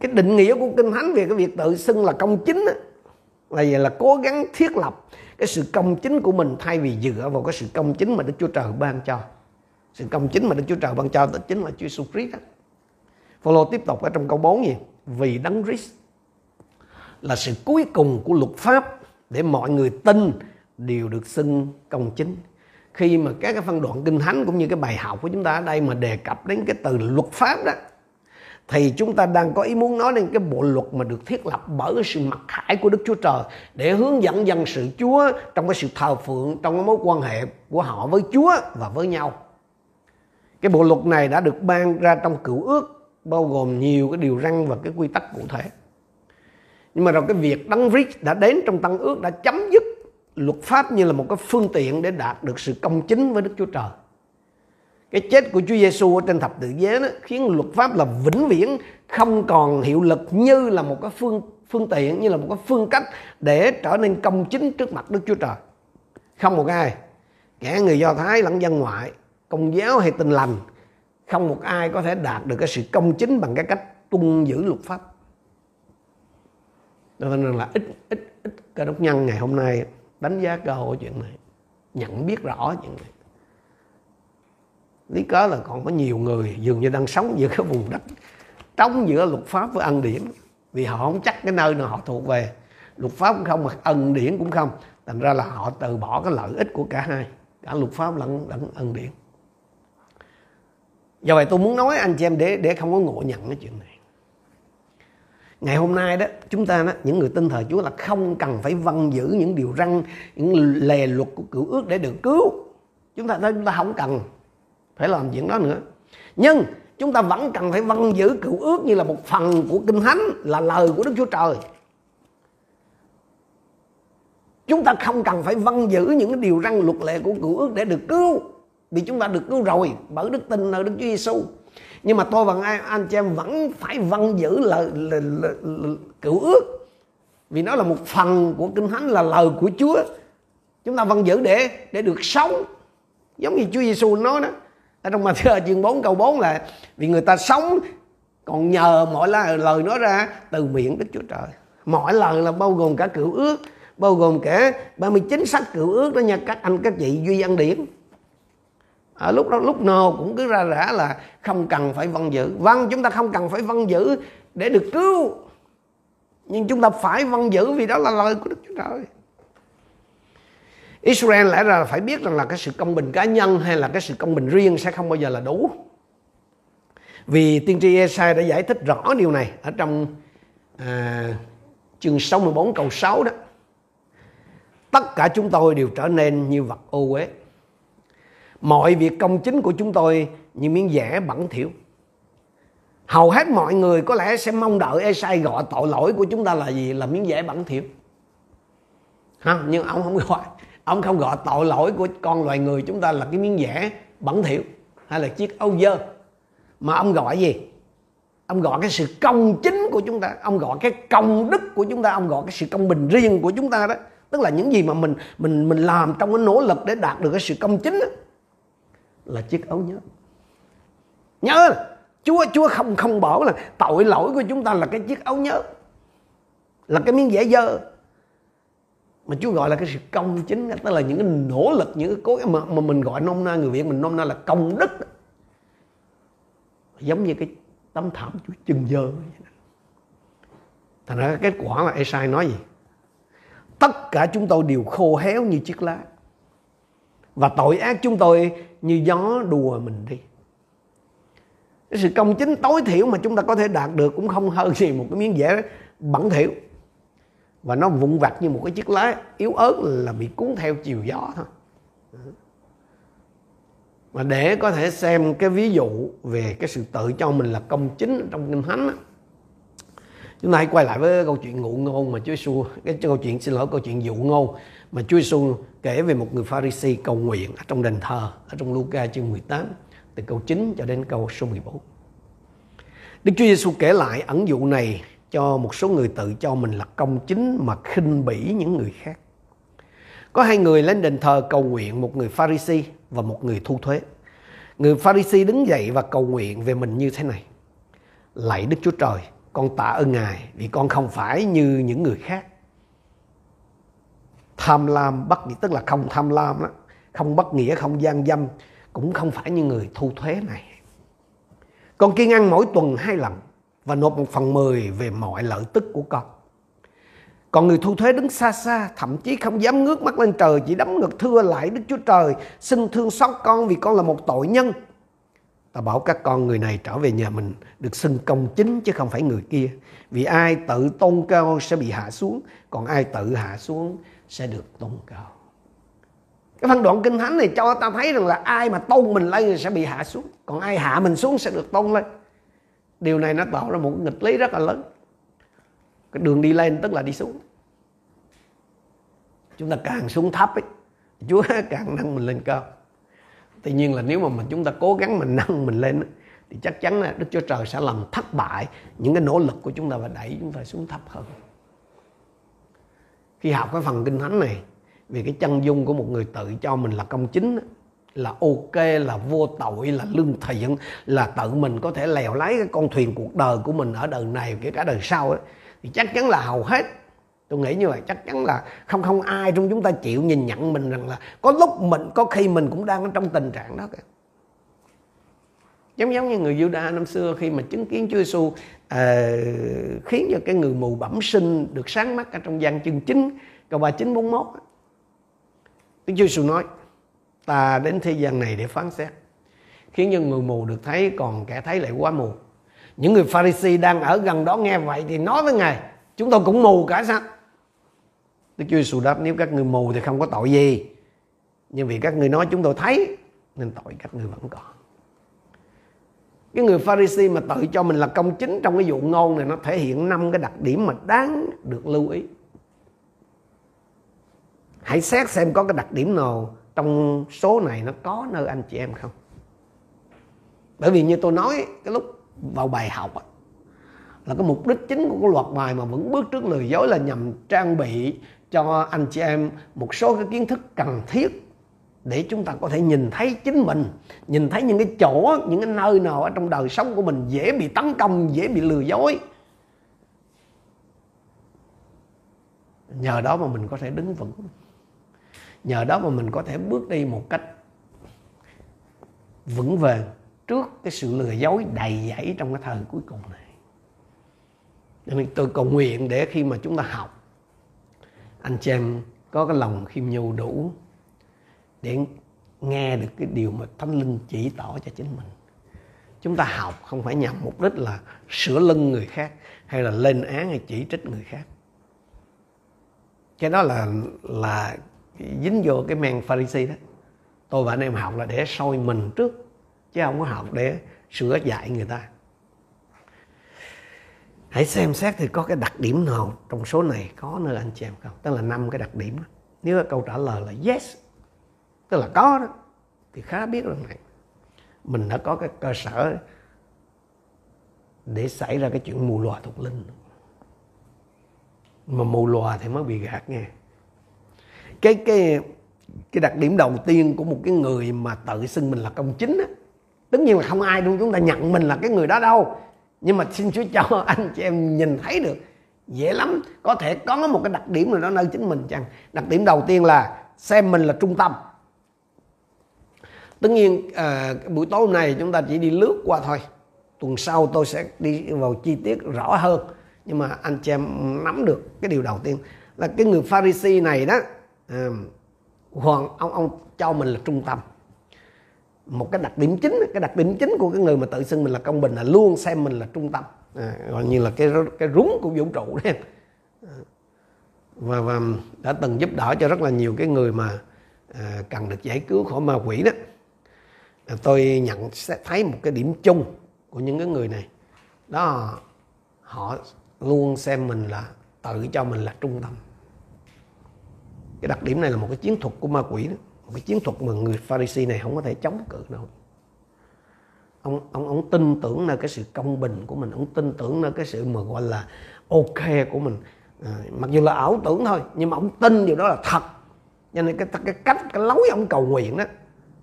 cái định nghĩa của kinh thánh về cái việc tự xưng là công chính á, là vậy là cố gắng thiết lập cái sự công chính của mình thay vì dựa vào cái sự công chính mà Đức Chúa Trời ban cho. Sự công chính mà Đức Chúa Trời ban cho đó chính là Chúa Jesus Christ đó. Phaolô tiếp tục ở trong câu 4 gì? Vì đấng Christ là sự cuối cùng của luật pháp để mọi người tin đều được xưng công chính. Khi mà các cái phân đoạn kinh thánh cũng như cái bài học của chúng ta ở đây mà đề cập đến cái từ luật pháp đó thì chúng ta đang có ý muốn nói đến cái bộ luật mà được thiết lập bởi sự mặc khải của Đức Chúa Trời để hướng dẫn dân sự Chúa trong cái sự thờ phượng, trong cái mối quan hệ của họ với Chúa và với nhau. Cái bộ luật này đã được ban ra trong cựu ước bao gồm nhiều cái điều răn và cái quy tắc cụ thể. Nhưng mà rồi cái việc đăng Christ đã đến trong tăng ước đã chấm dứt luật pháp như là một cái phương tiện để đạt được sự công chính với Đức Chúa Trời. Cái chết của Chúa Giêsu ở trên thập tự giá đó khiến luật pháp là vĩnh viễn không còn hiệu lực như là một cái phương phương tiện như là một cái phương cách để trở nên công chính trước mặt Đức Chúa Trời. Không một ai, kẻ người Do Thái lẫn dân ngoại, công giáo hay tin lành, không một ai có thể đạt được cái sự công chính bằng cái cách tuân giữ luật pháp. Cho nên là ít ít ít cơ đốc nhân ngày hôm nay đánh giá cơ hội chuyện này, nhận biết rõ chuyện này lý cớ là còn có nhiều người dường như đang sống giữa cái vùng đất, trống giữa luật pháp với ân điển. Vì họ không chắc cái nơi nào họ thuộc về, luật pháp cũng không mà ân điển cũng không. Thành ra là họ từ bỏ cái lợi ích của cả hai, cả luật pháp lẫn lẫn ân điển. Do vậy tôi muốn nói anh chị em để để không có ngộ nhận cái chuyện này. Ngày hôm nay đó, chúng ta đó, những người tin thờ Chúa là không cần phải văn giữ những điều răn, những lề luật của cựu ước để được cứu. Chúng ta chúng ta không cần phải làm chuyện đó nữa. Nhưng chúng ta vẫn cần phải vâng giữ cựu ước như là một phần của kinh thánh là lời của đức chúa trời. Chúng ta không cần phải vâng giữ những cái điều răn luật lệ của cựu ước để được cứu vì chúng ta được cứu rồi bởi đức tin nơi đức chúa giêsu nhưng mà tôi và anh, anh chị em vẫn phải vâng giữ lời, lời, lời, lời cựu ước vì nó là một phần của kinh thánh là lời của chúa. Chúng ta vâng giữ để để được sống giống như chúa giêsu nói đó ở trong Matthew chương 4 câu 4 là vì người ta sống còn nhờ mọi lời, lời nói ra từ miệng Đức Chúa Trời. Mọi lời là bao gồm cả cựu ước bao gồm cả 39 sách cựu ước đó nha các anh các chị duy văn điển. Ở lúc đó lúc nào cũng cứ ra rã là không cần phải văn giữ. Văn chúng ta không cần phải văn giữ để được cứu nhưng chúng ta phải văn giữ vì đó là lời của Đức Chúa Trời. Israel lẽ ra là phải biết rằng là cái sự công bình cá nhân hay là cái sự công bình riêng sẽ không bao giờ là đủ. Vì tiên tri Esai đã giải thích rõ điều này ở trong à, chương 64 câu 6 đó. Tất cả chúng tôi đều trở nên như vật ô uế. Mọi việc công chính của chúng tôi như miếng vẽ bẩn thỉu. Hầu hết mọi người có lẽ sẽ mong đợi Esai gọi tội lỗi của chúng ta là gì? Là miếng vẽ bẩn thỉu. Ha, nhưng ông không gọi ông không gọi tội lỗi của con loài người chúng ta là cái miếng vẽ bẩn thỉu hay là chiếc âu dơ. Mà ông gọi gì? Ông gọi cái sự công chính của chúng ta. Ông gọi cái công đức của chúng ta. Ông gọi cái sự công bình riêng của chúng ta đó. Tức là những gì mà mình mình mình làm trong cái nỗ lực để đạt được cái sự công chính đó, là chiếc áo nhớ. Nhớ Chúa Chúa không không bỏ là tội lỗi của chúng ta là cái chiếc áo nhớ là cái miếng dẻ dơ mà Chúa gọi là cái sự công chính tức là những cái nỗ lực những cái cố mà, mà mình gọi nôm na người Việt mình nôm na là công đức giống như cái tấm thảm Chúa chừng dơ thành ra kết quả là Esai nói gì? Tất cả chúng tôi đều khô héo như chiếc lá. Và tội ác chúng tôi như gió đùa mình đi. Cái sự công chính tối thiểu mà chúng ta có thể đạt được cũng không hơn gì một cái miếng vẽ bẩn thỉu và nó vụn vặt như một cái chiếc lá yếu ớt là bị cuốn theo chiều gió thôi mà để có thể xem cái ví dụ về cái sự tự cho mình là công chính trong kinh thánh chúng ta hãy quay lại với câu chuyện ngụ ngôn mà Chúa Giêsu cái câu chuyện xin lỗi, câu chuyện dụ ngôn mà Chúa Giêsu kể về một người Pharisee cầu nguyện ở trong đền thờ, ở trong Luca chương 18 từ câu 9 cho đến câu số 14. Đức Chúa Giêsu kể lại ẩn dụ này cho một số người tự cho mình là công chính mà khinh bỉ những người khác. Có hai người lên đền thờ cầu nguyện, một người Pharisee và một người thu thuế. Người Pharisee đứng dậy và cầu nguyện về mình như thế này. Lạy Đức Chúa Trời, con tạ ơn ngài vì con không phải như những người khác tham lam bất nghĩa tức là không tham lam đó không bất nghĩa không gian dâm cũng không phải như người thu thuế này con kiên ăn mỗi tuần hai lần và nộp một phần mười về mọi lợi tức của con. Còn người thu thuế đứng xa xa, thậm chí không dám ngước mắt lên trời, chỉ đấm ngực thưa lại Đức Chúa Trời, xin thương xót con vì con là một tội nhân. Ta bảo các con người này trở về nhà mình, được xưng công chính chứ không phải người kia. Vì ai tự tôn cao sẽ bị hạ xuống, còn ai tự hạ xuống sẽ được tôn cao. Cái phân đoạn kinh thánh này cho ta thấy rằng là ai mà tôn mình lên sẽ bị hạ xuống, còn ai hạ mình xuống sẽ được tôn lên điều này nó tạo ra một nghịch lý rất là lớn. Cái đường đi lên tức là đi xuống. Chúng ta càng xuống thấp ấy, chúa càng nâng mình lên cao. Tuy nhiên là nếu mà mình chúng ta cố gắng mình nâng mình lên thì chắc chắn là đức chúa trời sẽ làm thất bại những cái nỗ lực của chúng ta và đẩy chúng ta xuống thấp hơn. Khi học cái phần kinh thánh này, về cái chân dung của một người tự cho mình là công chính là ok là vô tội là lương thiện là tự mình có thể lèo lái cái con thuyền cuộc đời của mình ở đời này kể cả đời sau ấy, thì chắc chắn là hầu hết tôi nghĩ như vậy chắc chắn là không không ai trong chúng ta chịu nhìn nhận mình rằng là có lúc mình có khi mình cũng đang ở trong tình trạng đó kìa. Giống giống như người Juda năm xưa khi mà chứng kiến Chúa Giêsu uh, ờ, khiến cho cái người mù bẩm sinh được sáng mắt ở trong gian chương chính câu 39 41 Đức Chúa Giêsu nói ta đến thế gian này để phán xét. Khiến cho người mù được thấy, còn kẻ thấy lại quá mù. Những người Pharisee đang ở gần đó nghe vậy thì nói với ngài, chúng tôi cũng mù cả sao? Đức Chúa Giêsu đáp, nếu các người mù thì không có tội gì. Nhưng vì các người nói chúng tôi thấy, nên tội các người vẫn còn. Cái người Pharisee mà tự cho mình là công chính trong cái vụ ngôn này, nó thể hiện năm cái đặc điểm mà đáng được lưu ý. Hãy xét xem có cái đặc điểm nào trong số này nó có nơi anh chị em không? Bởi vì như tôi nói cái lúc vào bài học á, là cái mục đích chính của cái loạt bài mà vẫn bước trước lừa dối là nhằm trang bị cho anh chị em một số cái kiến thức cần thiết để chúng ta có thể nhìn thấy chính mình nhìn thấy những cái chỗ những cái nơi nào ở trong đời sống của mình dễ bị tấn công dễ bị lừa dối. Nhờ đó mà mình có thể đứng vững nhờ đó mà mình có thể bước đi một cách vững vàng trước cái sự lừa dối đầy dẫy trong cái thời cuối cùng này. Nên tôi cầu nguyện để khi mà chúng ta học, anh chị em có cái lòng khiêm nhu đủ để nghe được cái điều mà thánh linh chỉ tỏ cho chính mình. Chúng ta học không phải nhằm mục đích là sửa lưng người khác hay là lên án hay chỉ trích người khác. Cái đó là là dính vô cái men pharisee đó. Tôi và anh em học là để soi mình trước, chứ không có học để sửa dạy người ta. Hãy xem xét thì có cái đặc điểm nào trong số này có nơi anh chị em không? Tức là năm cái đặc điểm đó. nếu câu trả lời là yes, tức là có đó, thì khá biết rằng này, mình đã có cái cơ sở để xảy ra cái chuyện mù lòa thuộc linh. Mà mù lòa thì mới bị gạt nghe cái cái cái đặc điểm đầu tiên của một cái người mà tự xưng mình là công chính á tất nhiên là không ai trong chúng ta nhận mình là cái người đó đâu. Nhưng mà xin Chúa cho anh chị em nhìn thấy được dễ lắm. Có thể có một cái đặc điểm nào đó nơi chính mình chăng? Đặc điểm đầu tiên là xem mình là trung tâm. Tất nhiên à, buổi tối hôm nay chúng ta chỉ đi lướt qua thôi. Tuần sau tôi sẽ đi vào chi tiết rõ hơn. Nhưng mà anh chị em nắm được cái điều đầu tiên là cái người Pharisee này đó hoàng ông ông cho mình là trung tâm. Một cái đặc điểm chính cái đặc điểm chính của cái người mà tự xưng mình là công bình là luôn xem mình là trung tâm. À, gọi như là cái cái rúng của vũ trụ đấy và, và đã từng giúp đỡ cho rất là nhiều cái người mà à, cần được giải cứu khỏi ma quỷ đó. À, tôi nhận sẽ thấy một cái điểm chung của những cái người này. Đó họ luôn xem mình là tự cho mình là trung tâm cái đặc điểm này là một cái chiến thuật của ma quỷ đó. Một cái chiến thuật mà người Pharisee này không có thể chống cự đâu ông ông ông tin tưởng nơi cái sự công bình của mình ông tin tưởng nơi cái sự mà gọi là ok của mình. À, mặc dù là ảo tưởng thôi nhưng mà ông tin điều đó là thật. Cho nên cái cái cách cái lối ông cầu nguyện đó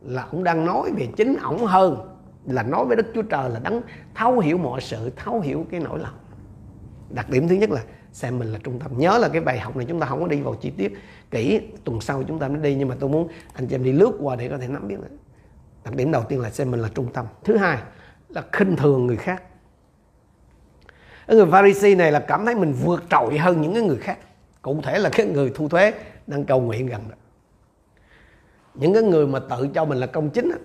là ông đang nói về chính ổng hơn là nói với Đức Chúa Trời là đấng thấu hiểu mọi sự thấu hiểu cái nỗi lòng. Đặc điểm thứ nhất là xem mình là trung tâm. Nhớ là cái bài học này chúng ta không có đi vào chi tiết kỹ tuần sau chúng ta mới đi. Nhưng mà tôi muốn anh chị em đi lướt qua để có thể nắm biết đặc điểm đầu tiên là xem mình là trung tâm. Thứ hai là khinh thường người khác. Cái người Pharisee này là cảm thấy mình vượt trội hơn những cái người khác. Cụ thể là cái người thu thuế đang cầu nguyện gần đó những cái người mà tự cho mình là công chính đó,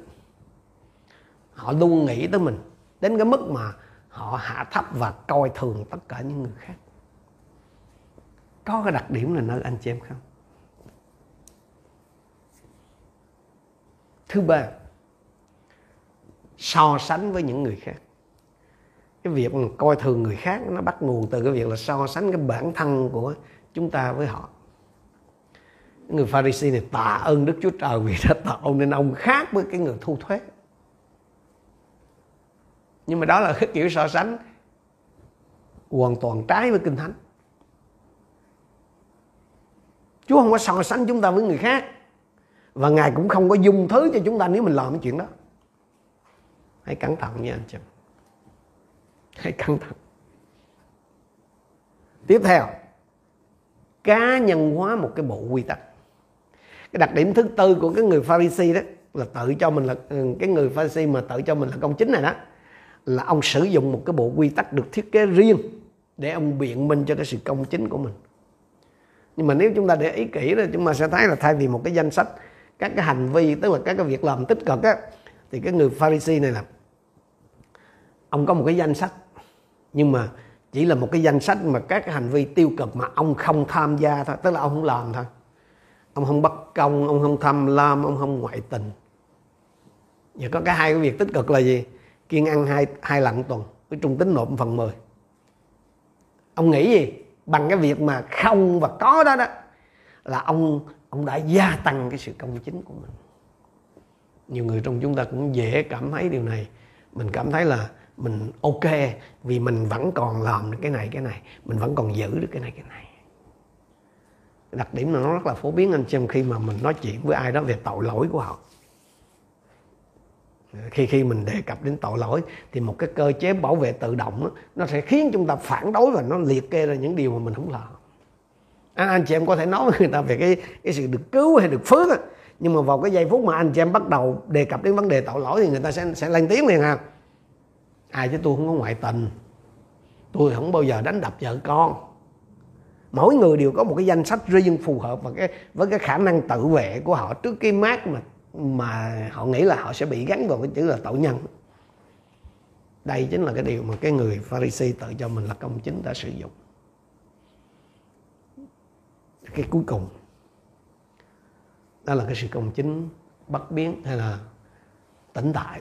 họ luôn nghĩ tới mình đến cái mức mà họ hạ thấp và coi thường tất cả những người khác có cái đặc điểm là nơi anh chị em không? Thứ ba, so sánh với những người khác. Cái việc mà coi thường người khác nó bắt nguồn từ cái việc là so sánh cái bản thân của chúng ta với họ. Người Pharisee này, tạ ơn Đức Chúa Trời vì đã tạo nên ông khác với cái người thu thuế. Nhưng mà đó là cái kiểu so sánh hoàn toàn trái với kinh thánh. Chúa không có so sánh chúng ta với người khác. Và Ngài cũng không có dung thứ cho chúng ta nếu mình làm cái chuyện đó. Hãy cẩn thận nha, anh chị hãy cẩn thận. Tiếp theo, cá nhân hóa một cái bộ quy tắc. Cái đặc điểm thứ tư của cái người Pharisee đó là tự cho mình là ừ, cái người Pharisee mà tự cho mình là công chính này đó, là ông sử dụng một cái bộ quy tắc được thiết kế riêng để ông biện minh cho cái sự công chính của mình nhưng mà nếu chúng ta để ý kỹ thì chúng ta sẽ thấy là thay vì một cái danh sách các cái hành vi, tức là các cái việc làm tích cực á, thì cái người Pharisee này là, ông có một cái danh sách. Nhưng mà chỉ là một cái danh sách mà các cái hành vi tiêu cực mà ông không tham gia thôi, tức là ông không làm thôi. Ông không bất công, ông không tham lam, ông không ngoại tình. Và có cái hai cái việc tích cực là gì? Kiên ăn hai hai lần tuần cái trung tính nộp phần 10 ông nghĩ gì? Bằng cái việc mà không và có đó đó, là ông ông đã gia tăng cái sự công chính của mình. Nhiều người trong chúng ta cũng dễ cảm thấy điều này. Mình cảm thấy là mình ok vì mình vẫn còn làm được cái này cái này. Mình vẫn còn giữ được cái này cái này. Đặc điểm là nó rất là phổ biến anh chị khi mà mình nói chuyện với ai đó về tội lỗi của họ khi khi mình đề cập đến tội lỗi thì một cái cơ chế bảo vệ tự động đó, nó sẽ khiến chúng ta phản đối và nó liệt kê ra những điều mà mình không làm anh, anh chị em có thể nói với người ta về cái cái sự được cứu hay được phước đó. nhưng mà vào cái giây phút mà anh chị em bắt đầu đề cập đến vấn đề tội lỗi thì người ta sẽ sẽ lên tiếng liền ha ai chứ tôi không có ngoại tình. Tôi không bao giờ đánh đập vợ con. Mỗi người đều có một cái danh sách riêng phù hợp và cái với cái khả năng tự vệ của họ trước cái mát mà mà họ nghĩ là họ sẽ bị gắn vào cái chữ là tội nhân. Đây chính là cái điều mà cái người Pharisee tự cho mình là công chính đã sử dụng. Cái cuối cùng đó là cái sự công chính bất biến hay là tĩnh tại.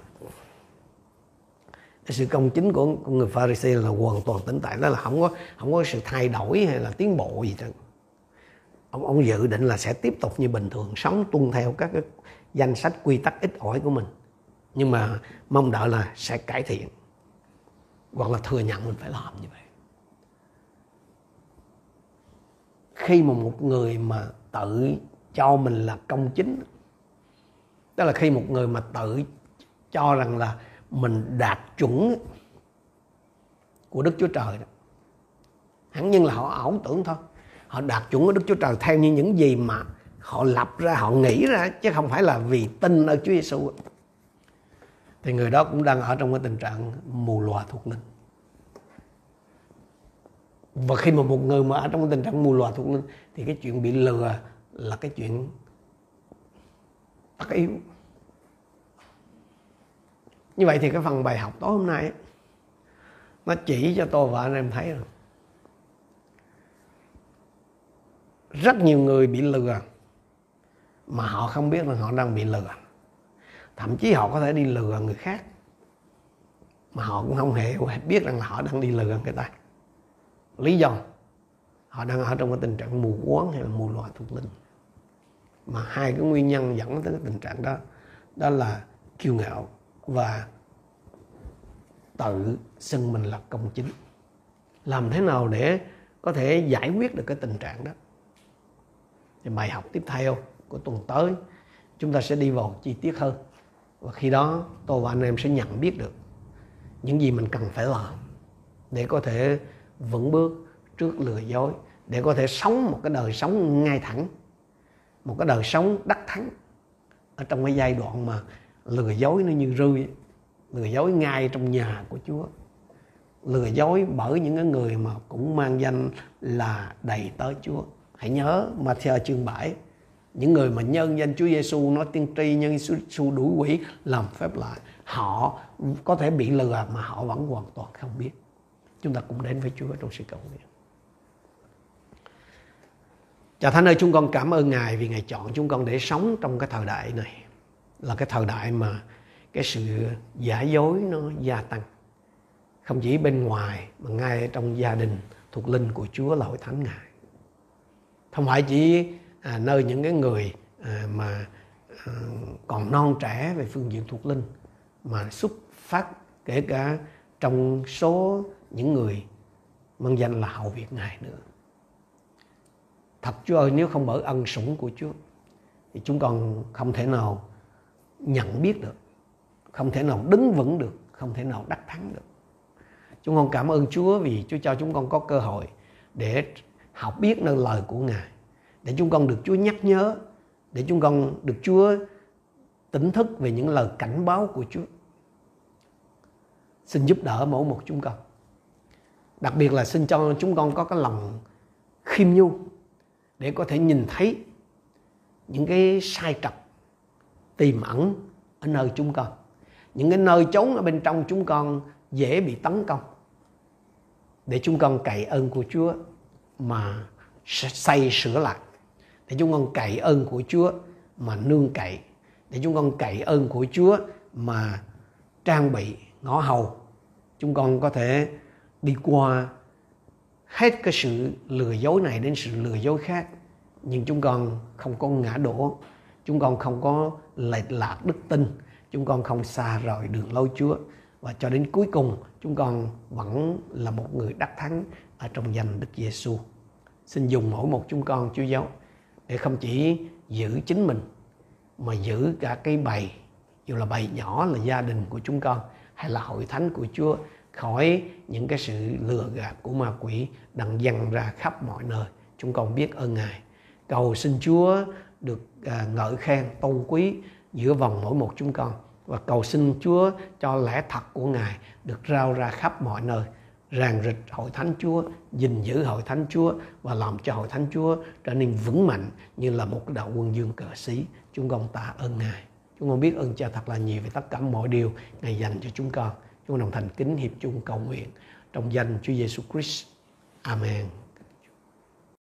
Cái sự công chính của, của người Pharisee là hoàn toàn tĩnh tại đó là không có không có sự thay đổi hay là tiến bộ gì hết ông ông dự định là sẽ tiếp tục như bình thường sống tuân theo các cái danh sách quy tắc ít ỏi của mình nhưng mà mong đợi là sẽ cải thiện hoặc là thừa nhận mình phải làm như vậy khi mà một người mà tự cho mình là công chính đó là khi một người mà tự cho rằng là mình đạt chuẩn của Đức Chúa Trời đó. Hẳn nhiên là họ ảo tưởng thôi. Họ đạt chuẩn của Đức Chúa Trời theo như những gì mà họ lập ra, họ nghĩ ra chứ không phải là vì tin ở Chúa Giêsu. Thì người đó cũng đang ở trong cái tình trạng mù lòa thuộc linh. Và khi mà một người mà ở trong cái tình trạng mù lòa thuộc linh thì cái chuyện bị lừa là cái chuyện tất yếu như vậy thì cái phần bài học tối hôm nay nó chỉ cho tôi và anh em thấy rồi rất nhiều người bị lừa mà họ không biết là họ đang bị lừa. Thậm chí họ có thể đi lừa người khác, mà họ cũng không hề biết rằng là họ đang đi lừa người ta. Lý do, họ đang ở trong cái tình trạng mù quáng hay là mù loà thuộc linh. Mà hai cái nguyên nhân dẫn tới cái tình trạng đó đó là kiêu ngạo và tự xưng mình là công chính. Làm thế nào để có thể giải quyết được cái tình trạng đó? Thì bài học tiếp theo của tuần tới, chúng ta sẽ đi vào chi tiết hơn. Và khi đó, tôi và anh em sẽ nhận biết được những gì mình cần phải làm để có thể vững bước trước lừa dối, để có thể sống một cái đời sống ngay thẳng, một cái đời sống đắc thắng. Ở trong cái giai đoạn mà lừa dối nó như rươi, lừa dối ngay trong nhà của Chúa, lừa dối bởi những cái người mà cũng mang danh là đầy tới Chúa. Hãy nhớ Matthew chương 7 những người mà nhân danh Chúa Giêsu nói tiên tri, nhân Giêsu đuổi quỷ, làm phép lạ, họ có thể bị lừa mà họ vẫn hoàn toàn không biết. Chúng ta cũng đến với Chúa trong sự cầu nguyện. Cha Thánh ơi, chúng con cảm ơn Ngài vì Ngài chọn chúng con để sống trong cái thời đại này. Là cái thời đại mà cái sự giả dối nó gia tăng. Không chỉ bên ngoài, mà ngay trong gia đình thuộc linh của Chúa là hội thánh Ngài. Không phải chỉ à, nơi những cái người à, mà à, còn non trẻ về phương diện thuộc linh mà xuất phát kể cả trong số những người mang danh là hậu việt ngài nữa. Thật chúa ơi nếu không bởi ân sủng của chúa thì chúng con không thể nào nhận biết được không thể nào đứng vững được không thể nào đắc thắng được. Chúng con cảm ơn chúa vì chúa cho chúng con có cơ hội để học biết nơi lời của ngài để chúng con được chúa nhắc nhớ, để chúng con được chúa tỉnh thức về những lời cảnh báo của chúa. Xin giúp đỡ mỗi một chúng con. Đặc biệt là xin cho chúng con có cái lòng khiêm nhu để có thể nhìn thấy những cái sai trật tiềm ẩn ở nơi chúng con. Những cái nơi trốn ở bên trong chúng con dễ bị tấn công. Để chúng con cậy ơn của Chúa mà xây sửa lại để chúng con cậy ơn của Chúa mà nương cậy. Để chúng con cậy ơn của Chúa mà trang bị ngõ hầu. Chúng con có thể đi qua hết cái sự lừa dối này đến sự lừa dối khác. Nhưng chúng con không có ngã đổ. Chúng con không có lệch lạc đức tin. Chúng con không xa rời đường lối Chúa. Và cho đến cuối cùng, chúng con vẫn là một người đắc thắng ở trong danh Đức Giêsu. Xin dùng mỗi một chúng con, Chúa giáo để không chỉ giữ chính mình, mà giữ cả cái bầy, dù là bầy nhỏ là gia đình của chúng con, hay là hội thánh của Chúa, khỏi những cái sự lừa gạt của ma quỷ đang dằn ra khắp mọi nơi. Chúng con biết ơn Ngài. Cầu xin Chúa được à, ngợi khen, tôn quý giữa vòng mỗi một chúng con và cầu xin Chúa cho lẽ thật của Ngài được rao ra khắp mọi nơi ràng rịch hội thánh Chúa, gìn giữ hội thánh Chúa và làm cho hội thánh Chúa trở nên vững mạnh như là một đạo quân dương cờ sĩ. Chúng con tạ ơn Ngài. Chúng con biết ơn Cha thật là nhiều về tất cả mọi điều Ngài dành cho chúng con. Chúng con đồng thành kính hiệp chung cầu nguyện trong danh Chúa Giêsu Christ. Amen.